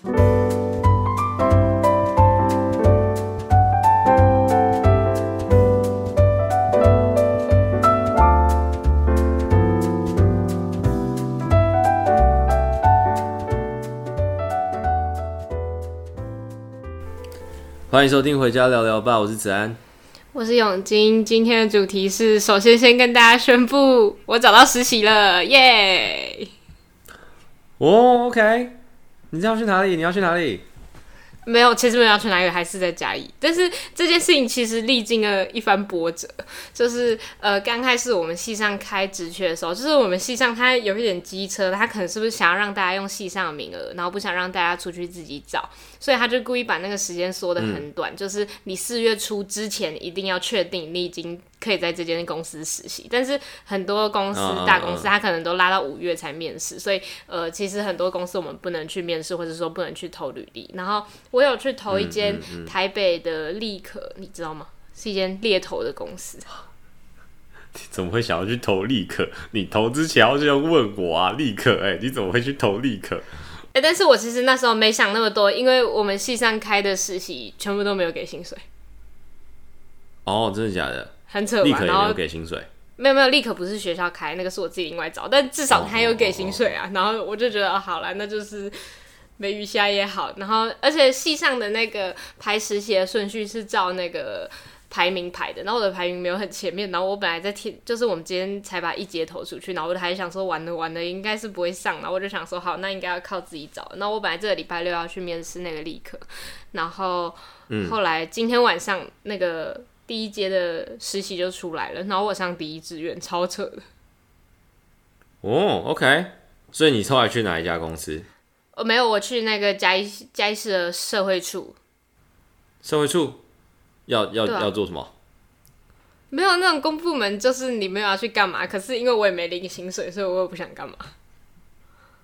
欢迎收听《回家聊聊吧》，我是子安，我是永金。今天的主题是，首先先跟大家宣布，我找到实习了，耶！哦，OK，你要去哪里？你要去哪里？没有，其实没有要去哪里，还是在嘉义。但是这件事情其实历经了一番波折，就是呃，刚开始我们系上开职缺的时候，就是我们系上他有一点机车，他可能是不是想要让大家用系上的名额，然后不想让大家出去自己找，所以他就故意把那个时间缩得很短，嗯、就是你四月初之前一定要确定你已经。可以在这间公司实习，但是很多公司、uh, 大公司，他可能都拉到五月才面试，所以呃，其实很多公司我们不能去面试，或者说不能去投履历。然后我有去投一间台北的立可，你知道吗？是一间猎头的公司。你怎么会想要去投立可？你投之前要先问我啊，立可，哎，你怎么会去投立可？哎、欸，但是我其实那时候没想那么多，因为我们系上开的实习全部都没有给薪水。哦，真的假的？很扯吧，立可也没有给薪水，没有没有，立刻不是学校开，那个是我自己另外找，但至少他有给薪水啊。Oh, oh, oh, oh. 然后我就觉得哦，好了，那就是没鱼虾也好。然后而且系上的那个排实习的顺序是照那个排名排的，然后我的排名没有很前面。然后我本来在听，就是我们今天才把一节投出去，然后我就还想说完了完了，应该是不会上。然后我就想说好，那应该要靠自己找。然后我本来这个礼拜六要去面试那个立刻，然后后来今天晚上那个。第一阶的实习就出来了，然后我上第一志愿，超扯的。哦，OK，所以你后来去哪一家公司？哦，没有，我去那个嘉义嘉义市的社会处。社会处要要、啊、要做什么？没有那种公部门，就是你没有要去干嘛。可是因为我也没领薪水，所以我也不想干嘛。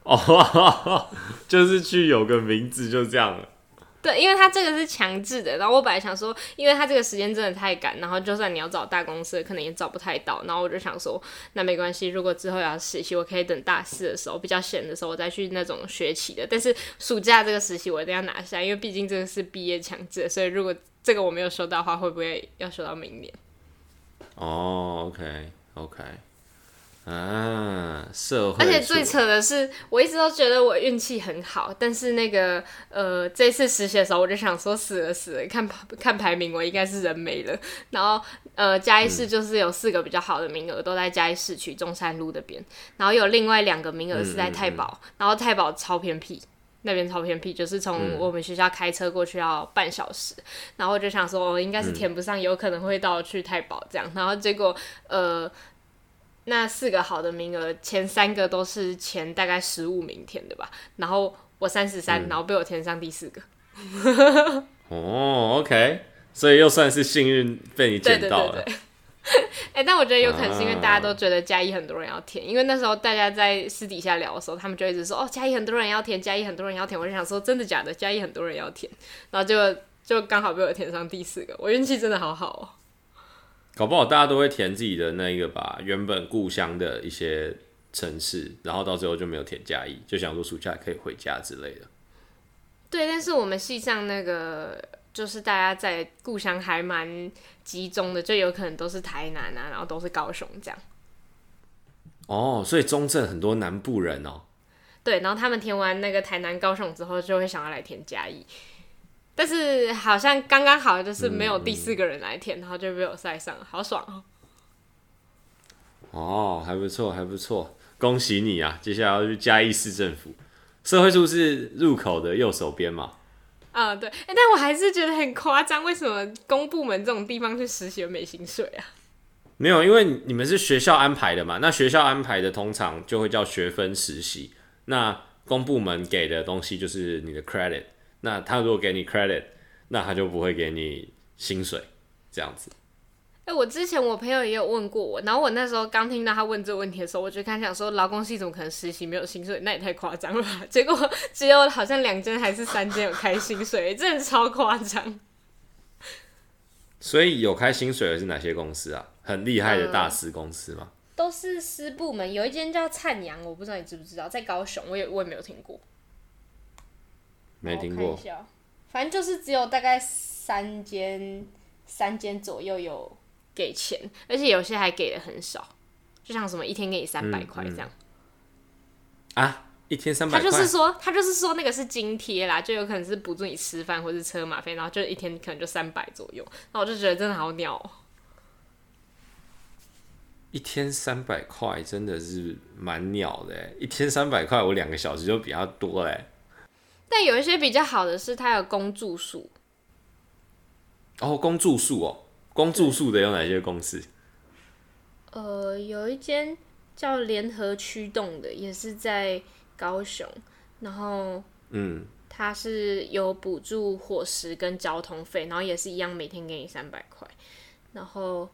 哦，就是去有个名字，就这样了。对，因为他这个是强制的，然后我本来想说，因为他这个时间真的太赶，然后就算你要找大公司，可能也找不太到，然后我就想说，那没关系，如果之后要实习，我可以等大四的时候比较闲的时候，我再去那种学期的。但是暑假这个实习我一定要拿下，因为毕竟这个是毕业强制，所以如果这个我没有收到的话，会不会要收到明年？哦，OK，OK。啊，社会。而且最扯的是，我一直都觉得我运气很好，但是那个呃，这次实习的时候，我就想说死了死了，看看排名，我应该是人没了。然后呃，嘉义市就是有四个比较好的名额，都在嘉义市区中山路那边，然后有另外两个名额是在太保，嗯嗯嗯，然后太保超偏僻，那边超偏僻，就是从我们学校开车过去要半小时。嗯、然后我就想说，我应该是填不上，有可能会到去太保这样。然后结果呃。那四个好的名额，前三个都是前大概十五名填的吧，然后我三十三，然后被我填上第四个。哦，OK，所以又算是幸运被你捡到了。哎、欸，但我觉得有可能是因为大家都觉得嘉义很多人要填，啊、因为那时候大家在私底下聊的时候，他们就一直说哦，嘉义很多人要填，嘉义很多人要填，我就想说真的假的，嘉义很多人要填，然后就就刚好被我填上第四个，我运气真的好好哦。搞不好大家都会填自己的那一个吧，原本故乡的一些城市，然后到最后就没有填嘉义，就想说暑假可以回家之类的。对，但是我们系上那个就是大家在故乡还蛮集中的，就有可能都是台南啊，然后都是高雄这样。哦，所以中正很多南部人哦。对，然后他们填完那个台南、高雄之后，就会想要来填嘉义。但是好像刚刚好，就是没有第四个人来填，嗯、然后就被我塞上，好爽哦！哦，还不错，还不错，恭喜你啊！接下来要去嘉义市政府社会处是入口的右手边嘛？啊，对，哎，但我还是觉得很夸张，为什么公部门这种地方去实习没薪水啊？没有，因为你们是学校安排的嘛，那学校安排的通常就会叫学分实习，那公部门给的东西就是你的 credit。那他如果给你 credit，那他就不会给你薪水，这样子。哎、欸，我之前我朋友也有问过我，然后我那时候刚听到他问这个问题的时候，我就开始想说，劳工系怎么可能实习没有薪水？那也太夸张了吧。结果只有好像两间还是三间有开薪水，真的超夸张。所以有开薪水的是哪些公司啊？很厉害的大师公司吗？嗯、都是私部门，有一间叫灿阳，我不知道你知不知道，在高雄，我也我也没有听过。没听过。反正就是只有大概三间，三间左右有给钱，而且有些还给的很少，就像什么一天给你三百块这样。嗯嗯、啊，一天三百块？他就是说，他就是说那个是津贴啦，就有可能是补助你吃饭或是车马费，然后就一天可能就三百左右。那我就觉得真的好鸟、喔。一天三百块真的是蛮鸟的，一天三百块，我两个小时就比较多嘞。但有一些比较好的是，它有公住宿。哦，公住宿哦，公住宿的有哪些公司？呃，有一间叫联合驱动的，也是在高雄，然后嗯，它是有补助伙食跟交通费，然后也是一样，每天给你三百块，然后。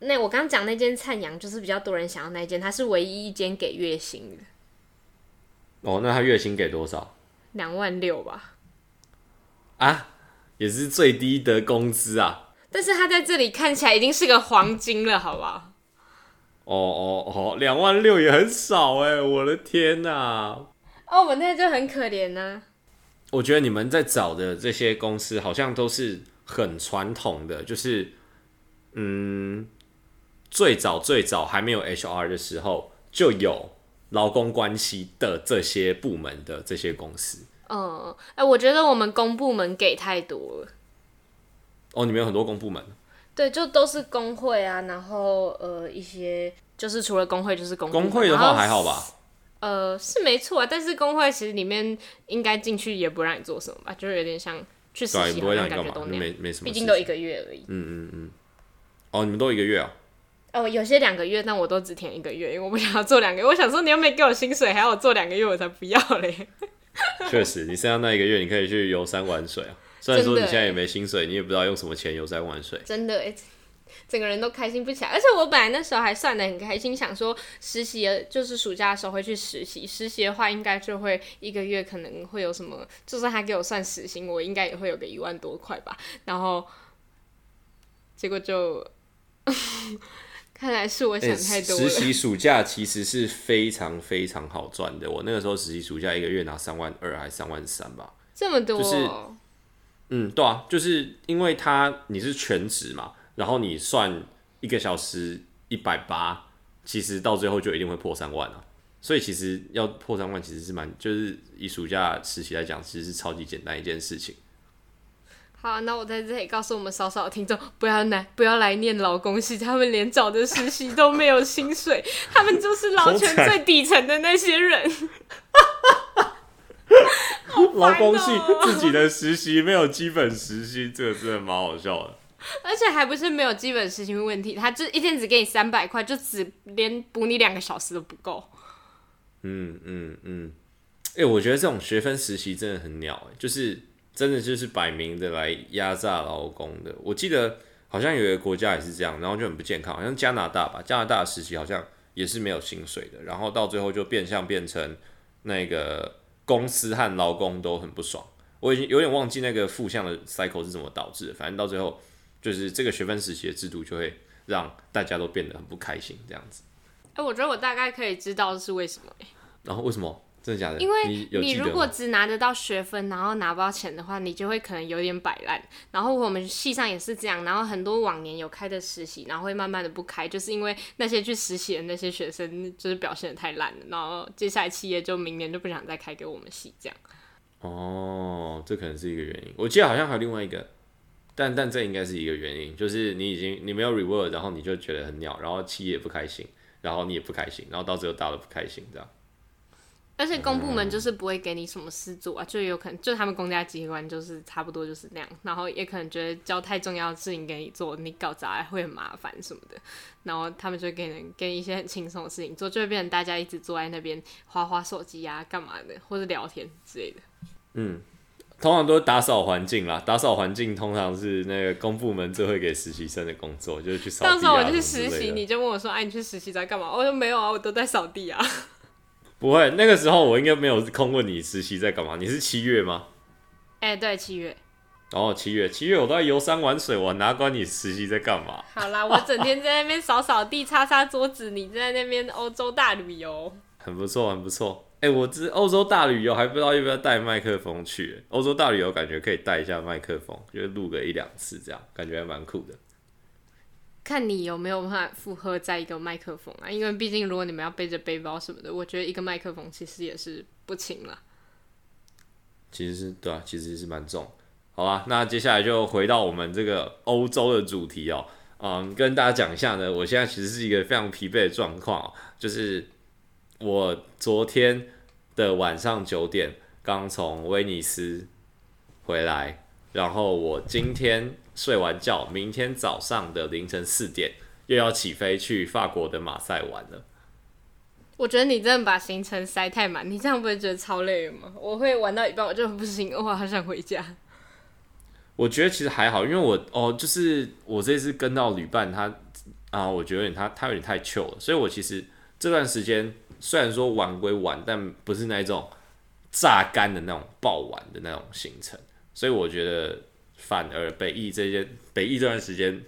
那我刚刚讲那间灿阳，就是比较多人想要那间，它是唯一一间给月薪的。哦，那他月薪给多少？两万六吧。啊，也是最低的工资啊。但是他在这里看起来已经是个黄金了，好不好？哦哦哦，两万六也很少哎，我的天哪！哦，我们那就很可怜呢。我觉得你们在找的这些公司好像都是很传统的，就是嗯。最早最早还没有 HR 的时候，就有劳工关系的这些部门的这些公司。嗯，哎、欸，我觉得我们公部门给太多了。哦，你们有很多公部门？对，就都是工会啊，然后呃一些就是除了工会就是公工会的话还好吧？呃，是没错啊，但是工会其实里面应该进去也不让你做什么吧，就是有点像去实习，不会让你干嘛？没没什么，毕竟都一个月而已。嗯嗯嗯。哦，你们都一个月啊？哦，有些两个月，但我都只填一个月，因为我不想要做两个月。我想说，你又没给我薪水，还要我做两个月，我才不要嘞。确实，你剩下那一个月，你可以去游山玩水啊。虽然说你现在也没薪水，你也不知道用什么钱游山玩水。真的，整个人都开心不起来。而且我本来那时候还算的很开心，想说实习就是暑假的时候会去实习。实习的话，应该就会一个月可能会有什么，就算他给我算时薪，我应该也会有个一万多块吧。然后结果就。看来是我想太多了。欸、实习暑假其实是非常非常好赚的。我那个时候实习暑假一个月拿三万二还是三万三吧？这么多？就是，嗯，对啊，就是因为他你是全职嘛，然后你算一个小时一百八，其实到最后就一定会破三万啊。所以其实要破三万其实是蛮，就是以暑假实习来讲，其实是超级简单一件事情。好，那我在这里告诉我们少少的听众，不要来，不要来念劳工系，他们连找的实习都没有薪水，他们就是劳权最底层的那些人。劳工系自己的实习没有基本实习，这个真的蛮好笑的。而且还不是没有基本实习问题，他就一天只给你三百块，就只连补你两个小时都不够。嗯嗯嗯，哎、欸，我觉得这种学分实习真的很鸟，哎，就是。真的就是摆明的来压榨劳工的。我记得好像有一个国家也是这样，然后就很不健康，好像加拿大吧，加拿大的实习好像也是没有薪水的，然后到最后就变相变成那个公司和劳工都很不爽。我已经有点忘记那个负向的 cycle 是怎么导致的，反正到最后就是这个学分实习的制度就会让大家都变得很不开心，这样子。哎、欸，我觉得我大概可以知道是为什么、欸。然后为什么？真的假的？因为你如果只拿得到学分，然后拿不到钱的话，你就会可能有点摆烂。然后我们系上也是这样，然后很多往年有开的实习，然后会慢慢的不开，就是因为那些去实习的那些学生就是表现的太烂了，然后接下来企业就明年就不想再开给我们系这样。哦，这可能是一个原因。我记得好像还有另外一个，但但这应该是一个原因，就是你已经你没有 reward，然后你就觉得很鸟，然后企业也不开心，然后你也不开心，然后到最后大家都不开心这样。而且公部门就是不会给你什么事做啊，就有可能就他们公家机关就是差不多就是那样，然后也可能觉得交太重要的事情给你做，你搞砸会很麻烦什么的，然后他们就给人给一些很轻松的事情做，就会变成大家一直坐在那边滑滑手机啊，干嘛的，或者聊天之类的。嗯，通常都是打扫环境啦，打扫环境通常是那个公部门最会给实习生的工作，就是去扫地啊。到时候我去实习，你就问我说：“哎、啊，你去实习在干嘛？”我说：“没有啊，我都在扫地啊。” 不会，那个时候我应该没有空问你实习在干嘛。你是七月吗？哎、欸，对，七月。哦，七月，七月我都在游山玩水，我哪管你实习在干嘛？好啦，我整天在那边扫扫地、擦擦桌子，你在那边欧洲大旅游。很不错，很不错。哎、欸，我这欧洲大旅游还不知道要不要带麦克风去。欧洲大旅游感觉可以带一下麦克风，就录个一两次这样，感觉还蛮酷的。看你有没有办法负荷在一个麦克风啊？因为毕竟如果你们要背着背包什么的，我觉得一个麦克风其实也是不轻了。其实是对啊，其实是蛮重。好吧，那接下来就回到我们这个欧洲的主题哦。嗯，跟大家讲一下呢，我现在其实是一个非常疲惫的状况，就是。我昨天的晚上九点刚从威尼斯回来，然后我今天睡完觉，明天早上的凌晨四点又要起飞去法国的马赛玩了。我觉得你真的把行程塞太满，你这样不会觉得超累吗？我会玩到一半我就不行，我好想回家。我觉得其实还好，因为我哦，就是我这次跟到旅伴他啊，我觉得他他有点太 chill 了，所以我其实这段时间。虽然说玩归玩，但不是那种榨干的那种爆玩的那种行程，所以我觉得反而北翼这些北翼这段时间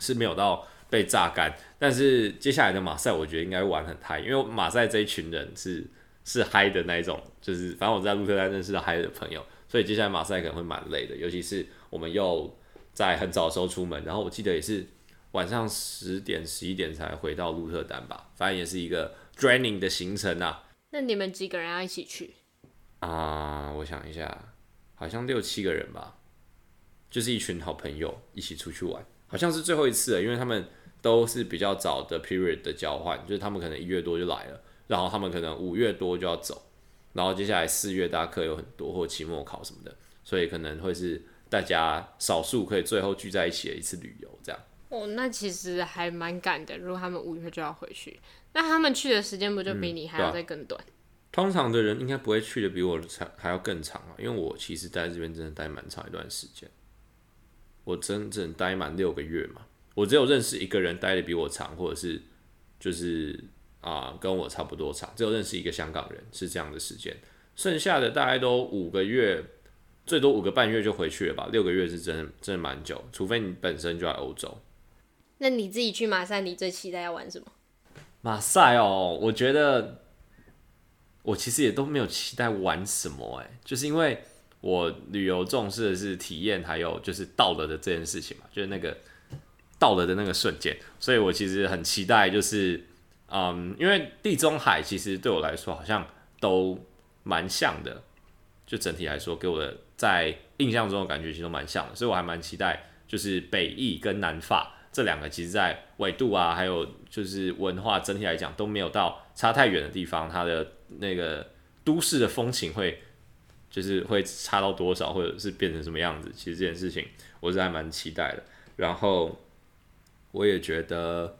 是没有到被榨干，但是接下来的马赛我觉得应该玩很嗨，因为马赛这一群人是是嗨的那一种，就是反正我在鹿特丹认识的嗨的朋友，所以接下来马赛可能会蛮累的，尤其是我们又在很早的时候出门，然后我记得也是晚上十点十一点才回到鹿特丹吧，反正也是一个。draining 的行程啊，那你们几个人要一起去？啊、uh，我想一下，好像六七个人吧，就是一群好朋友一起出去玩，好像是最后一次了，因为他们都是比较早的 period 的交换，就是他们可能一月多就来了，然后他们可能五月多就要走，然后接下来四月大家课有很多或期末考什么的，所以可能会是大家少数可以最后聚在一起的一次旅游这样。哦，那其实还蛮赶的，如果他们五月就要回去。那他们去的时间不就比你还要再更短？嗯啊？通常的人应该不会去的比我长还要更长啊，因为我其实待在这边真的待蛮长一段时间，我真正待满六个月嘛。我只有认识一个人待的比我长，或者是就是啊、呃、跟我差不多长，只有认识一个香港人是这样的时间，剩下的大概都五个月，最多五个半月就回去了吧。六个月是真的真的蛮久，除非你本身就在欧洲。那你自己去马赛，你最期待要玩什么？马赛哦，我觉得我其实也都没有期待玩什么哎，就是因为我旅游重视的是体验，还有就是到了的这件事情嘛，就是那个到了的那个瞬间，所以我其实很期待，就是嗯，因为地中海其实对我来说好像都蛮像的，就整体来说给我的在印象中的感觉其实都蛮像的，所以我还蛮期待，就是北翼跟南法。这两个其实，在纬度啊，还有就是文化整体来讲都没有到差太远的地方，它的那个都市的风情会就是会差到多少，或者是变成什么样子？其实这件事情我是还蛮期待的。然后我也觉得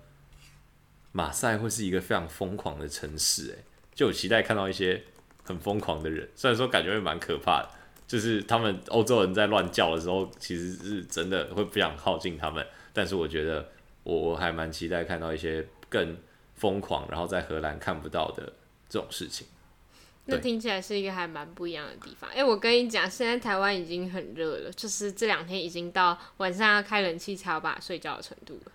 马赛会是一个非常疯狂的城市，诶，就有期待看到一些很疯狂的人，虽然说感觉会蛮可怕的，就是他们欧洲人在乱叫的时候，其实是真的会不想靠近他们。但是我觉得我我还蛮期待看到一些更疯狂，然后在荷兰看不到的这种事情。那听起来是一个还蛮不一样的地方。哎、欸，我跟你讲，现在台湾已经很热了，就是这两天已经到晚上要开冷气才有办法睡觉的程度了。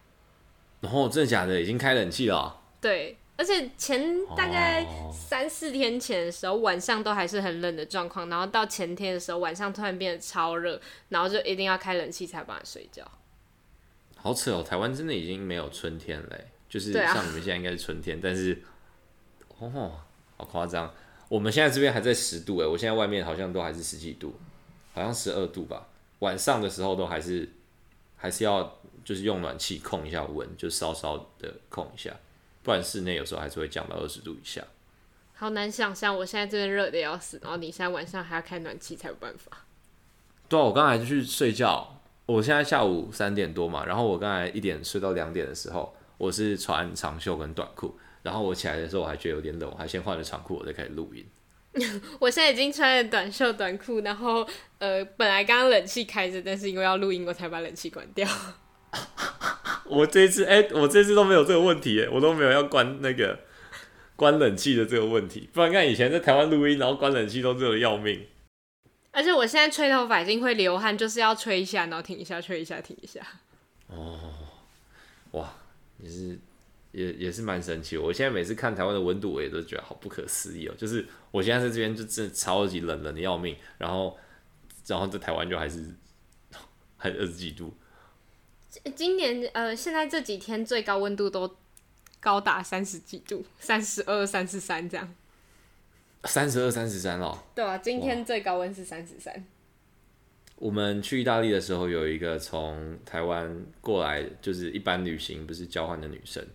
然后真的假的？已经开冷气了喔？对，而且前大概三四天前的时候，晚上都还是很冷的状况，然后到前天的时候，晚上突然变得超热，然后就一定要开冷气才有办法睡觉。好扯哦，台湾真的已经没有春天嘞，就是像你们现在应该是春天，啊、但是哦，好夸张，我们现在这边还在十度哎，我现在外面好像都还是十几度，好像十二度吧，晚上的时候都还是还是要就是用暖气控一下温，就稍稍的控一下，不然室内有时候还是会降到二十度以下。好难想象，我现在这边热的要死，然后你现在晚上还要开暖气才有办法。对啊，我刚才就去睡觉。我现在下午三点多嘛，然后我刚才一点睡到两点的时候，我是穿长袖跟短裤，然后我起来的时候我还觉得有点冷，我还先换了长裤，我再开始录音。我现在已经穿了短袖短裤，然后呃，本来刚刚冷气开着，但是因为要录音，我才把冷气关掉。我这次哎、欸，我这次都没有这个问题哎，我都没有要关那个关冷气的这个问题，不然看以前在台湾录音，然后关冷气都热的要命。而且我现在吹头发已经会流汗，就是要吹一下，然后停一下，吹一下，停一下。哦，哇，你是也也是蛮神奇。我现在每次看台湾的温度，我也都觉得好不可思议哦。就是我现在在这边就真的超级冷，冷的要命，然后然后在台湾就还是还二十几度。今年呃，现在这几天最高温度都高达三十几度，三十二、三十三这样。三十二、三十三哦。对啊，今天最高温是三十三。我们去意大利的时候，有一个从台湾过来，就是一般旅行不是交换的女生。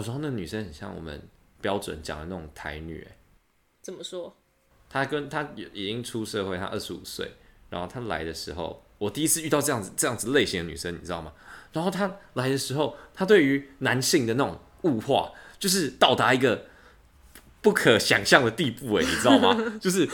我说那女生很像我们标准讲的那种台女，哎，怎么说？她跟她已经出社会，她二十五岁，然后她来的时候，我第一次遇到这样子这样子类型的女生，你知道吗？然后她来的时候，她对于男性的那种物化，就是到达一个不可想象的地步，哎，你知道吗？就是。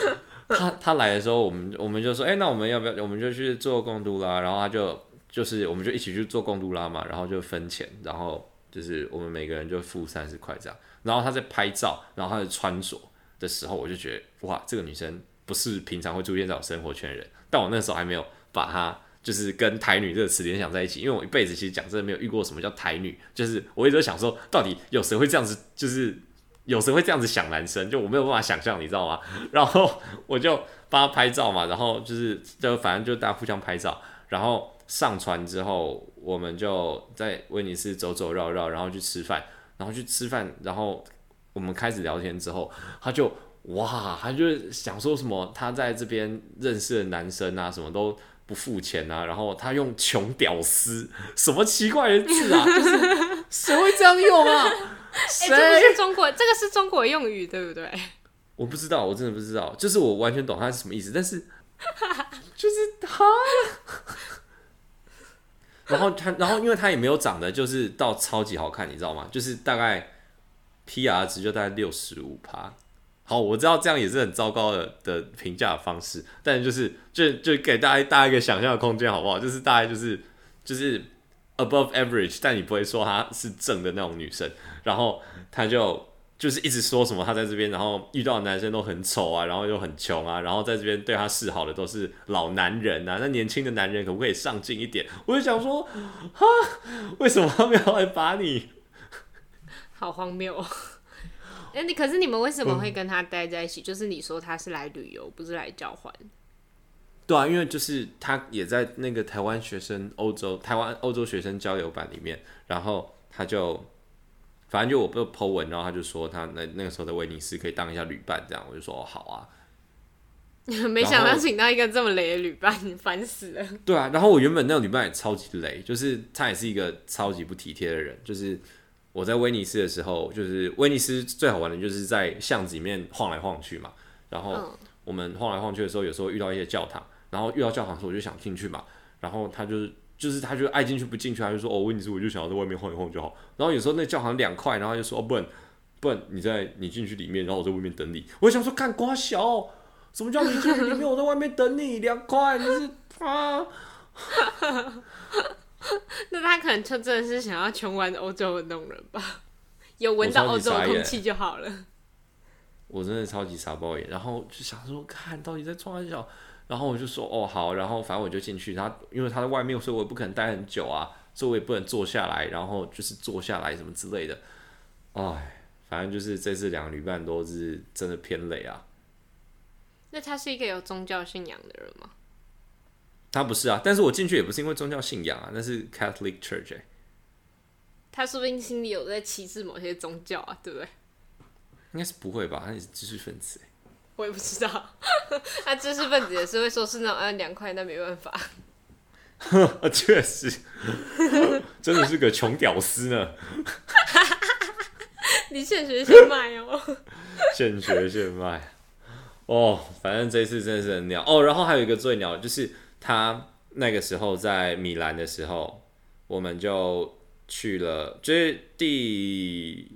他他来的时候，我们我们就说，哎、欸，那我们要不要？我们就去做共度啦，然后他就就是，我们就一起去做共度啦嘛，然后就分钱，然后就是我们每个人就付三十块这样。然后他在拍照，然后他的穿着的时候，我就觉得，哇，这个女生不是平常会出现在我生活圈的人。但我那时候还没有把她就是跟台女这个词联想在一起，因为我一辈子其实讲真的没有遇过什么叫台女，就是我一直想说，到底有谁会这样子，就是。有时会这样子想男生，就我没有办法想象，你知道吗？然后我就帮他拍照嘛，然后就是就反正就大家互相拍照，然后上船之后，我们就在威尼斯走走绕绕，然后去吃饭，然后去吃饭，然后我们开始聊天之后，他就哇，他就想说什么他在这边认识的男生啊，什么都不付钱啊，然后他用穷屌丝，什么奇怪的字啊，就是谁会这样用啊？哎、欸，这不是中国，这个是中国用语，对不对？我不知道，我真的不知道。就是我完全懂他是什么意思，但是 就是他。然后他，然后因为他也没有长得就是到超级好看，你知道吗？就是大概 PR 值就大概六十五趴。好，我知道这样也是很糟糕的的评价方式，但就是就就给大家大家一个想象的空间，好不好？就是大概就是就是。Above average，但你不会说她是正的那种女生，然后她就就是一直说什么他在这边，然后遇到的男生都很丑啊，然后又很穷啊，然后在这边对他示好的都是老男人啊，那年轻的男人可不可以上进一点？我就想说，哈，为什么他们要来把你？好荒谬哦！哎，你可是你们为什么会跟他待在一起？嗯、就是你说他是来旅游，不是来交换。对啊，因为就是他也在那个台湾学生欧洲台湾欧洲学生交流版里面，然后他就反正就我不 po 文，然后他就说他那那个时候在威尼斯可以当一下旅伴，这样我就说哦好啊。没想到请到一个这么雷的旅伴，烦死了。对啊，然后我原本那个旅伴也超级雷，就是他也是一个超级不体贴的人。就是我在威尼斯的时候，就是威尼斯最好玩的就是在巷子里面晃来晃去嘛，然后我们晃来晃去的时候，有时候遇到一些教堂。然后遇到教堂的时候，我就想进去嘛。然后他就是，就是他就爱进去不进去，他就说：“哦，威尼斯，我就想要在外面晃一晃就好。”然后有时候那教堂两块，然后他就说：“哦，不然，不然你在你进去里面，然后我在外面等你。”我想说：“看瓜小，什么叫你进去里面，我在外面等你？两块，你是他？” 那他可能就真的是想要穷玩欧洲的那种人吧？有闻到欧洲的空气就好了。我真的超级傻爆眼，然后就想说：“看到底在创小。”然后我就说哦好，然后反正我就进去，他因为他在外面，所以我也不可能待很久啊，所以我也不能坐下来，然后就是坐下来什么之类的，哎，反正就是这次两个旅伴都是真的偏累啊。那他是一个有宗教信仰的人吗？他不是啊，但是我进去也不是因为宗教信仰啊，那是 Catholic Church 欸。他说不定心里有在歧视某些宗教啊，对不对？应该是不会吧，他也是知识分子欸。我也不知道，那知识分子也是会说是那种按两块，那没办法。确实，真的是个穷屌丝呢。你现学现卖哦。现学现卖。哦，反正这次真的是很鸟哦。然后还有一个最鸟，就是他那个时候在米兰的时候，我们就去了，就是第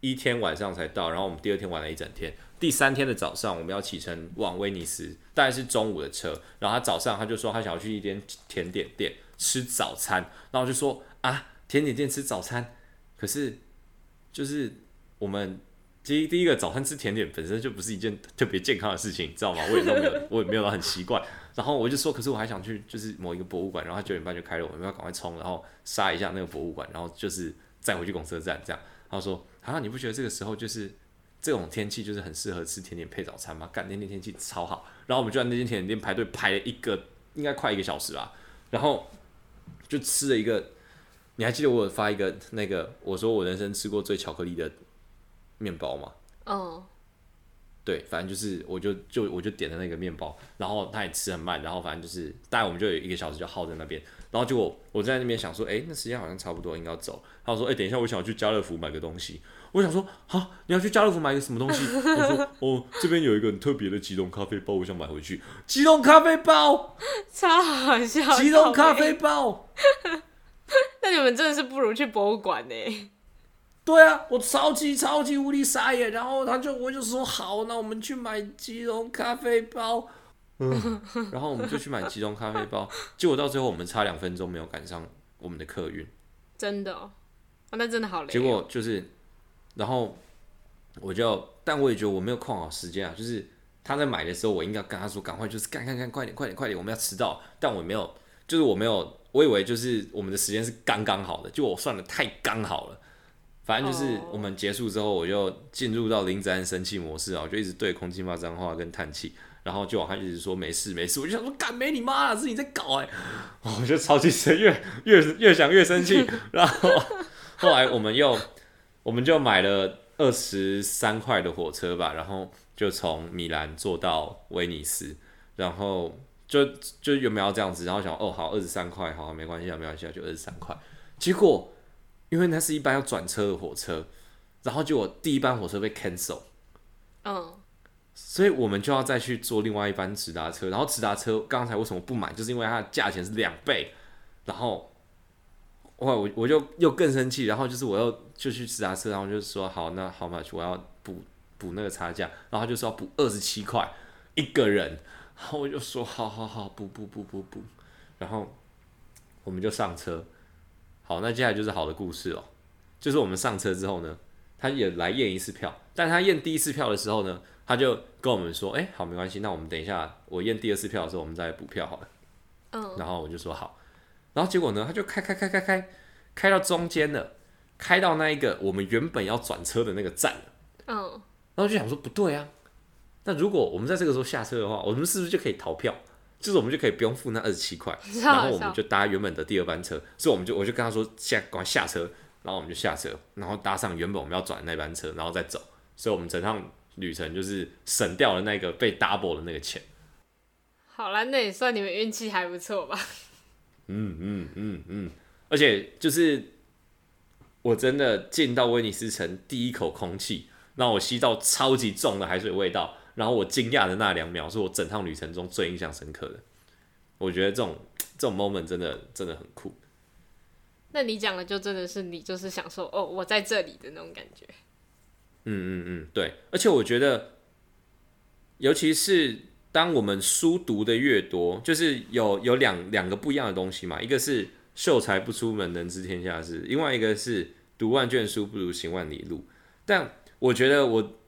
一天晚上才到，然后我们第二天玩了一整天。第三天的早上，我们要启程往威尼斯，大概是中午的车。然后他早上他就说他想要去一间甜点店吃早餐，然后就说啊，甜点店吃早餐，可是就是我们第一第一个早餐吃甜点本身就不是一件特别健康的事情，你知道吗？我也都没有，我也没有很习惯。然后我就说，可是我还想去就是某一个博物馆，然后他九点半就开了，我们要赶快冲，然后杀一下那个博物馆，然后就是再回去公车站这样。他说啊，你不觉得这个时候就是这种天气就是很适合吃甜点配早餐嘛？干，那天天气超好。然后我们就在那间甜点店排队排了一个，应该快一个小时吧。然后就吃了一个，你还记得我有发一个那个我说我人生吃过最巧克力的面包吗？哦。对，反正就是，我就就我就点了那个面包，然后他也吃很慢，然后反正就是，大概我们就有一个小时就耗在那边，然后结果我在那边想说，哎，那时间好像差不多，应该要走。他说，哎，等一下，我想要去家乐福买个东西。我想说，好，你要去家乐福买个什么东西？我说，哦，这边有一个很特别的即溶咖啡包，我想买回去。即溶咖啡包，超好笑。即溶咖啡包，那你们真的是不如去博物馆呢。对啊，我超级超级无敌傻眼，然后他就我就说好，那我们去买即溶咖啡包，嗯，然后我们就去买即溶咖啡包，结果到最后我们差两分钟没有赶上我们的客运，真的，哦，那真的好累。结果就是，然后我就，但我也觉得我没有控好时间啊，就是他在买的时候，我应该跟他说赶快，就是干干干，快点快点快点，我们要迟到，但我没有，就是我没有，我以为就是我们的时间是刚刚好的，就我算的太刚好了。反正就是我们结束之后，我就进入到林子安生气模式啊，我就一直对空气骂脏话跟叹气，然后就往他一直说没事没事，我就想说干没你妈啊，是你在搞哎、欸，我就超级生越越越想越生气，然后后来我们又我们就买了二十三块的火车吧，然后就从米兰坐到威尼斯，然后就就有没有这样子，然后想哦好二十三块好没关系啊没关系啊就二十三块，结果。因为那是一班要转车的火车，然后就我第一班火车被 cancel，嗯，所以我们就要再去坐另外一班直达车，然后直达车刚才为什么不买，就是因为它的价钱是两倍，然后哇我我就又更生气，然后就是我又就去直达车，然后就说好那好 much 我要补补那个差价，然后他就说要补二十七块一个人，然后我就说好好好补补补补补，然后我们就上车。好，那接下来就是好的故事了。就是我们上车之后呢，他也来验一次票，但他验第一次票的时候呢，他就跟我们说：“哎、欸，好，没关系，那我们等一下我验第二次票的时候，我们再补票好了。”嗯，然后我就说好，然后结果呢，他就开开开开开开到中间了，开到那一个我们原本要转车的那个站了。嗯，然后就想说不对啊，那如果我们在这个时候下车的话，我们是不是就可以逃票？就是我们就可以不用付那二十七块，然后我们就搭原本的第二班车，所以我们就我就跟他说下赶快下车，然后我们就下车，然后搭上原本我们要转的那班车，然后再走，所以我们整趟旅程就是省掉了那个被 double 的那个钱。好啦，那也算你们运气还不错吧？嗯嗯嗯嗯，而且就是我真的进到威尼斯城第一口空气，让我吸到超级重的海水味道。然后我惊讶的那两秒是我整趟旅程中最印象深刻的，我觉得这种这种 moment 真的真的很酷。那你讲的就真的是你就是享受哦，我在这里的那种感觉。嗯嗯嗯，对。而且我觉得，尤其是当我们书读的越多，就是有有两两个不一样的东西嘛，一个是秀才不出门，能知天下事，另外一个是读万卷书不如行万里路。但我觉得我。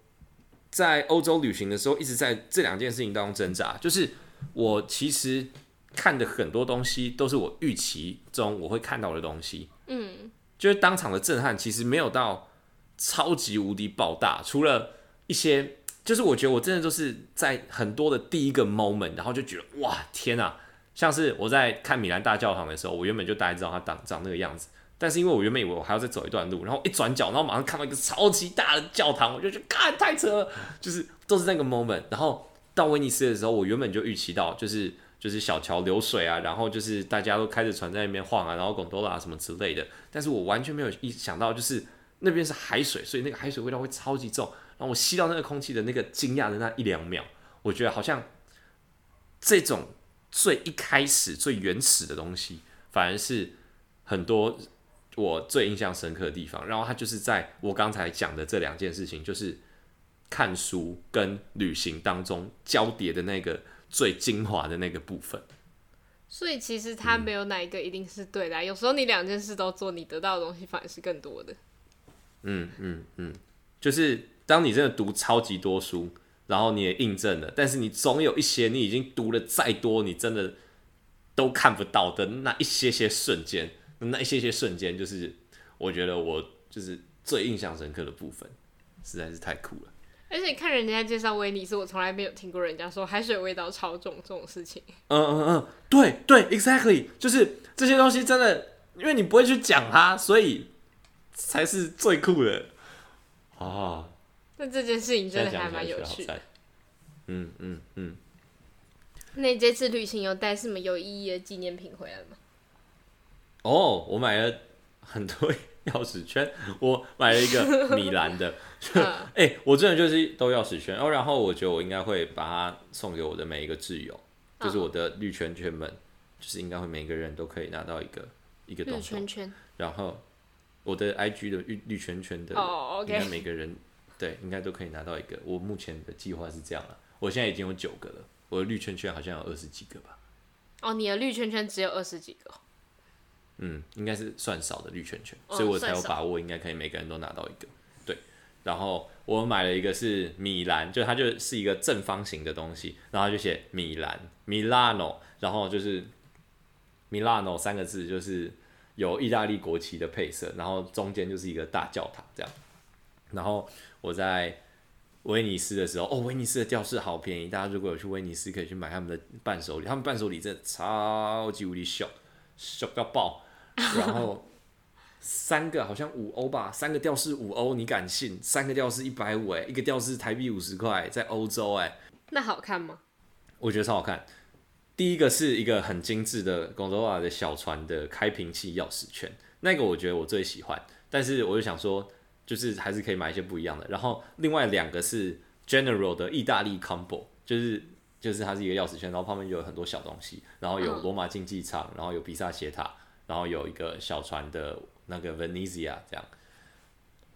在欧洲旅行的时候，一直在这两件事情当中挣扎。就是我其实看的很多东西，都是我预期中我会看到的东西。嗯，就是当场的震撼，其实没有到超级无敌爆大。除了一些，就是我觉得我真的都是在很多的第一个 moment，然后就觉得哇天啊！像是我在看米兰大教堂的时候，我原本就大概知道它长长那个样子。但是因为我原本以为我还要再走一段路，然后一转角，然后马上看到一个超级大的教堂，我就觉得看太扯了，就是都是那个 moment。然后到威尼斯的时候，我原本就预期到，就是就是小桥流水啊，然后就是大家都开着船在那边晃啊，然后贡多拉什么之类的。但是我完全没有意想到，就是那边是海水，所以那个海水味道会超级重。然后我吸到那个空气的那个惊讶的那一两秒，我觉得好像这种最一开始最原始的东西，反而是很多。我最印象深刻的地方，然后它就是在我刚才讲的这两件事情，就是看书跟旅行当中交叠的那个最精华的那个部分。所以其实它没有哪一个一定是对的，嗯、有时候你两件事都做，你得到的东西反而是更多的。嗯嗯嗯，就是当你真的读超级多书，然后你也印证了，但是你总有一些你已经读了再多，你真的都看不到的那一些些瞬间。那一些些瞬间，就是我觉得我就是最印象深刻的部分，实在是太酷了。而且看人家介绍威尼斯，我从来没有听过人家说海水味道超重这种事情。嗯嗯嗯，对对，exactly，就是这些东西真的，因为你不会去讲它，所以才是最酷的。啊，那这件事情真的还蛮有趣的。嗯嗯嗯。那你这次旅行有带什么有意义的纪念品回来吗？哦，我买了很多钥匙圈，我买了一个米兰的，哎、欸，我真的就是都钥匙圈哦。然后我觉得我应该会把它送给我的每一个挚友，就是我的绿圈圈们，就是应该会每个人都可以拿到一个一个东西。绿圈圈。然后我的 IG 的绿绿圈圈的，哦，OK，应该每个人对应该都可以拿到一个。我目前的计划是这样了，我现在已经有九个了。我的绿圈圈好像有二十几个吧？哦，你的绿圈圈只有二十几个？嗯，应该是算少的绿圈圈，哦、所以我才有把握，应该可以每个人都拿到一个。对，然后我买了一个是米兰，就它就是一个正方形的东西，然后就写米兰 （Milano），然后就是 Milano 三个字，就是有意大利国旗的配色，然后中间就是一个大教堂这样。然后我在。威尼斯的时候，哦，威尼斯的吊饰好便宜，大家如果有去威尼斯，可以去买他们的伴手礼，他们伴手礼真的超级无敌小，小到爆。然后三个好像五欧吧，三个吊饰五欧，你敢信？三个吊饰一百五，哎，一个吊饰台币五十块，在欧洲，哎，那好看吗？我觉得超好看。第一个是一个很精致的广州话的小船的开瓶器钥匙圈，那个我觉得我最喜欢，但是我就想说。就是还是可以买一些不一样的，然后另外两个是 General 的意大利 Combo，就是就是它是一个钥匙圈，然后旁边有很多小东西，然后有罗马竞技场，然后有比萨斜塔，然后有一个小船的那个 Venezia 这样，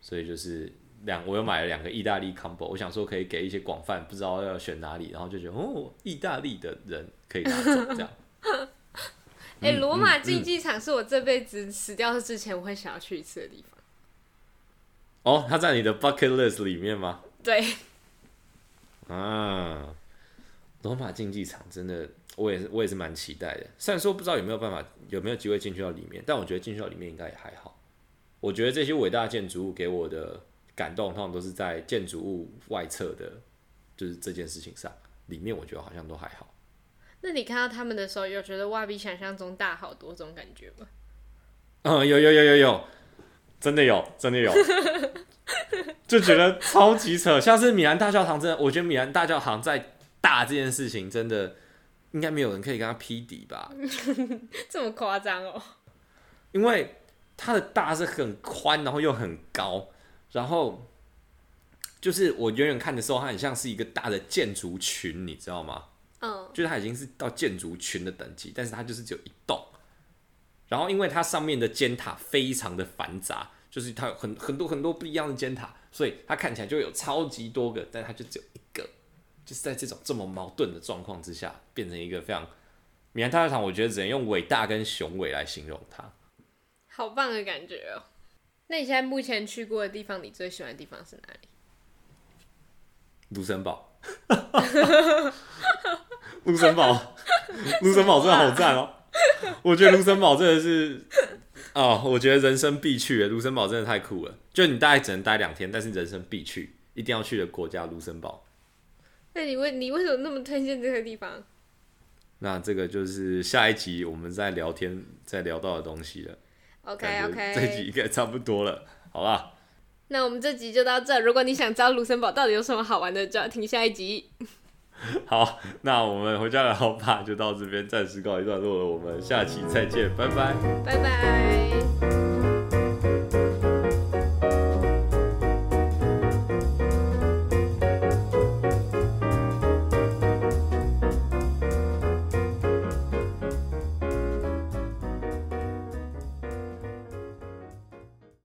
所以就是两我又买了两个意大利 Combo，我想说可以给一些广泛不知道要选哪里，然后就觉得哦，意大利的人可以拿走这样。哎、欸，罗马竞技场是我这辈子死掉之前我会想要去一次的地方。哦，他在你的 bucket list 里面吗？对。啊，罗马竞技场真的，我也是，我也是蛮期待的。虽然说不知道有没有办法，有没有机会进去到里面，但我觉得进去到里面应该也还好。我觉得这些伟大建筑物给我的感动，通常都是在建筑物外侧的，就是这件事情上。里面我觉得好像都还好。那你看到他们的时候，有觉得哇，比想象中大好多种感觉吗？嗯，有有有有有。真的有，真的有，就觉得超级扯。像是米兰大教堂，真的，我觉得米兰大教堂在大这件事情，真的应该没有人可以跟他匹敌吧？这么夸张哦？因为它的大是很宽，然后又很高，然后就是我远远看的时候，它很像是一个大的建筑群，你知道吗？嗯，就是它已经是到建筑群的等级，但是它就是只有一栋。然后，因为它上面的尖塔非常的繁杂，就是它有很很多很多不一样的尖塔，所以它看起来就有超级多个，但它就只有一个，就是在这种这么矛盾的状况之下，变成一个非常米兰大教堂。我觉得只能用伟大跟雄伟来形容它。好棒的感觉哦！那你现在目前去过的地方，你最喜欢的地方是哪里？卢森堡。卢森堡，卢森堡真的好赞哦！我觉得卢森堡真的是，哦，我觉得人生必去诶，卢森堡真的太酷了。就你大概只能待两天，但是人生必去，一定要去的国家卢森堡。那你为你为什么那么推荐这个地方？那这个就是下一集我们在聊天再聊到的东西了。OK OK，这集应该差不多了，好吧？那我们这集就到这。如果你想知道卢森堡到底有什么好玩的，就要听下一集。好，那我们回家的好吧就到这边暂时告一段落了，我们下期再见，拜拜，拜拜。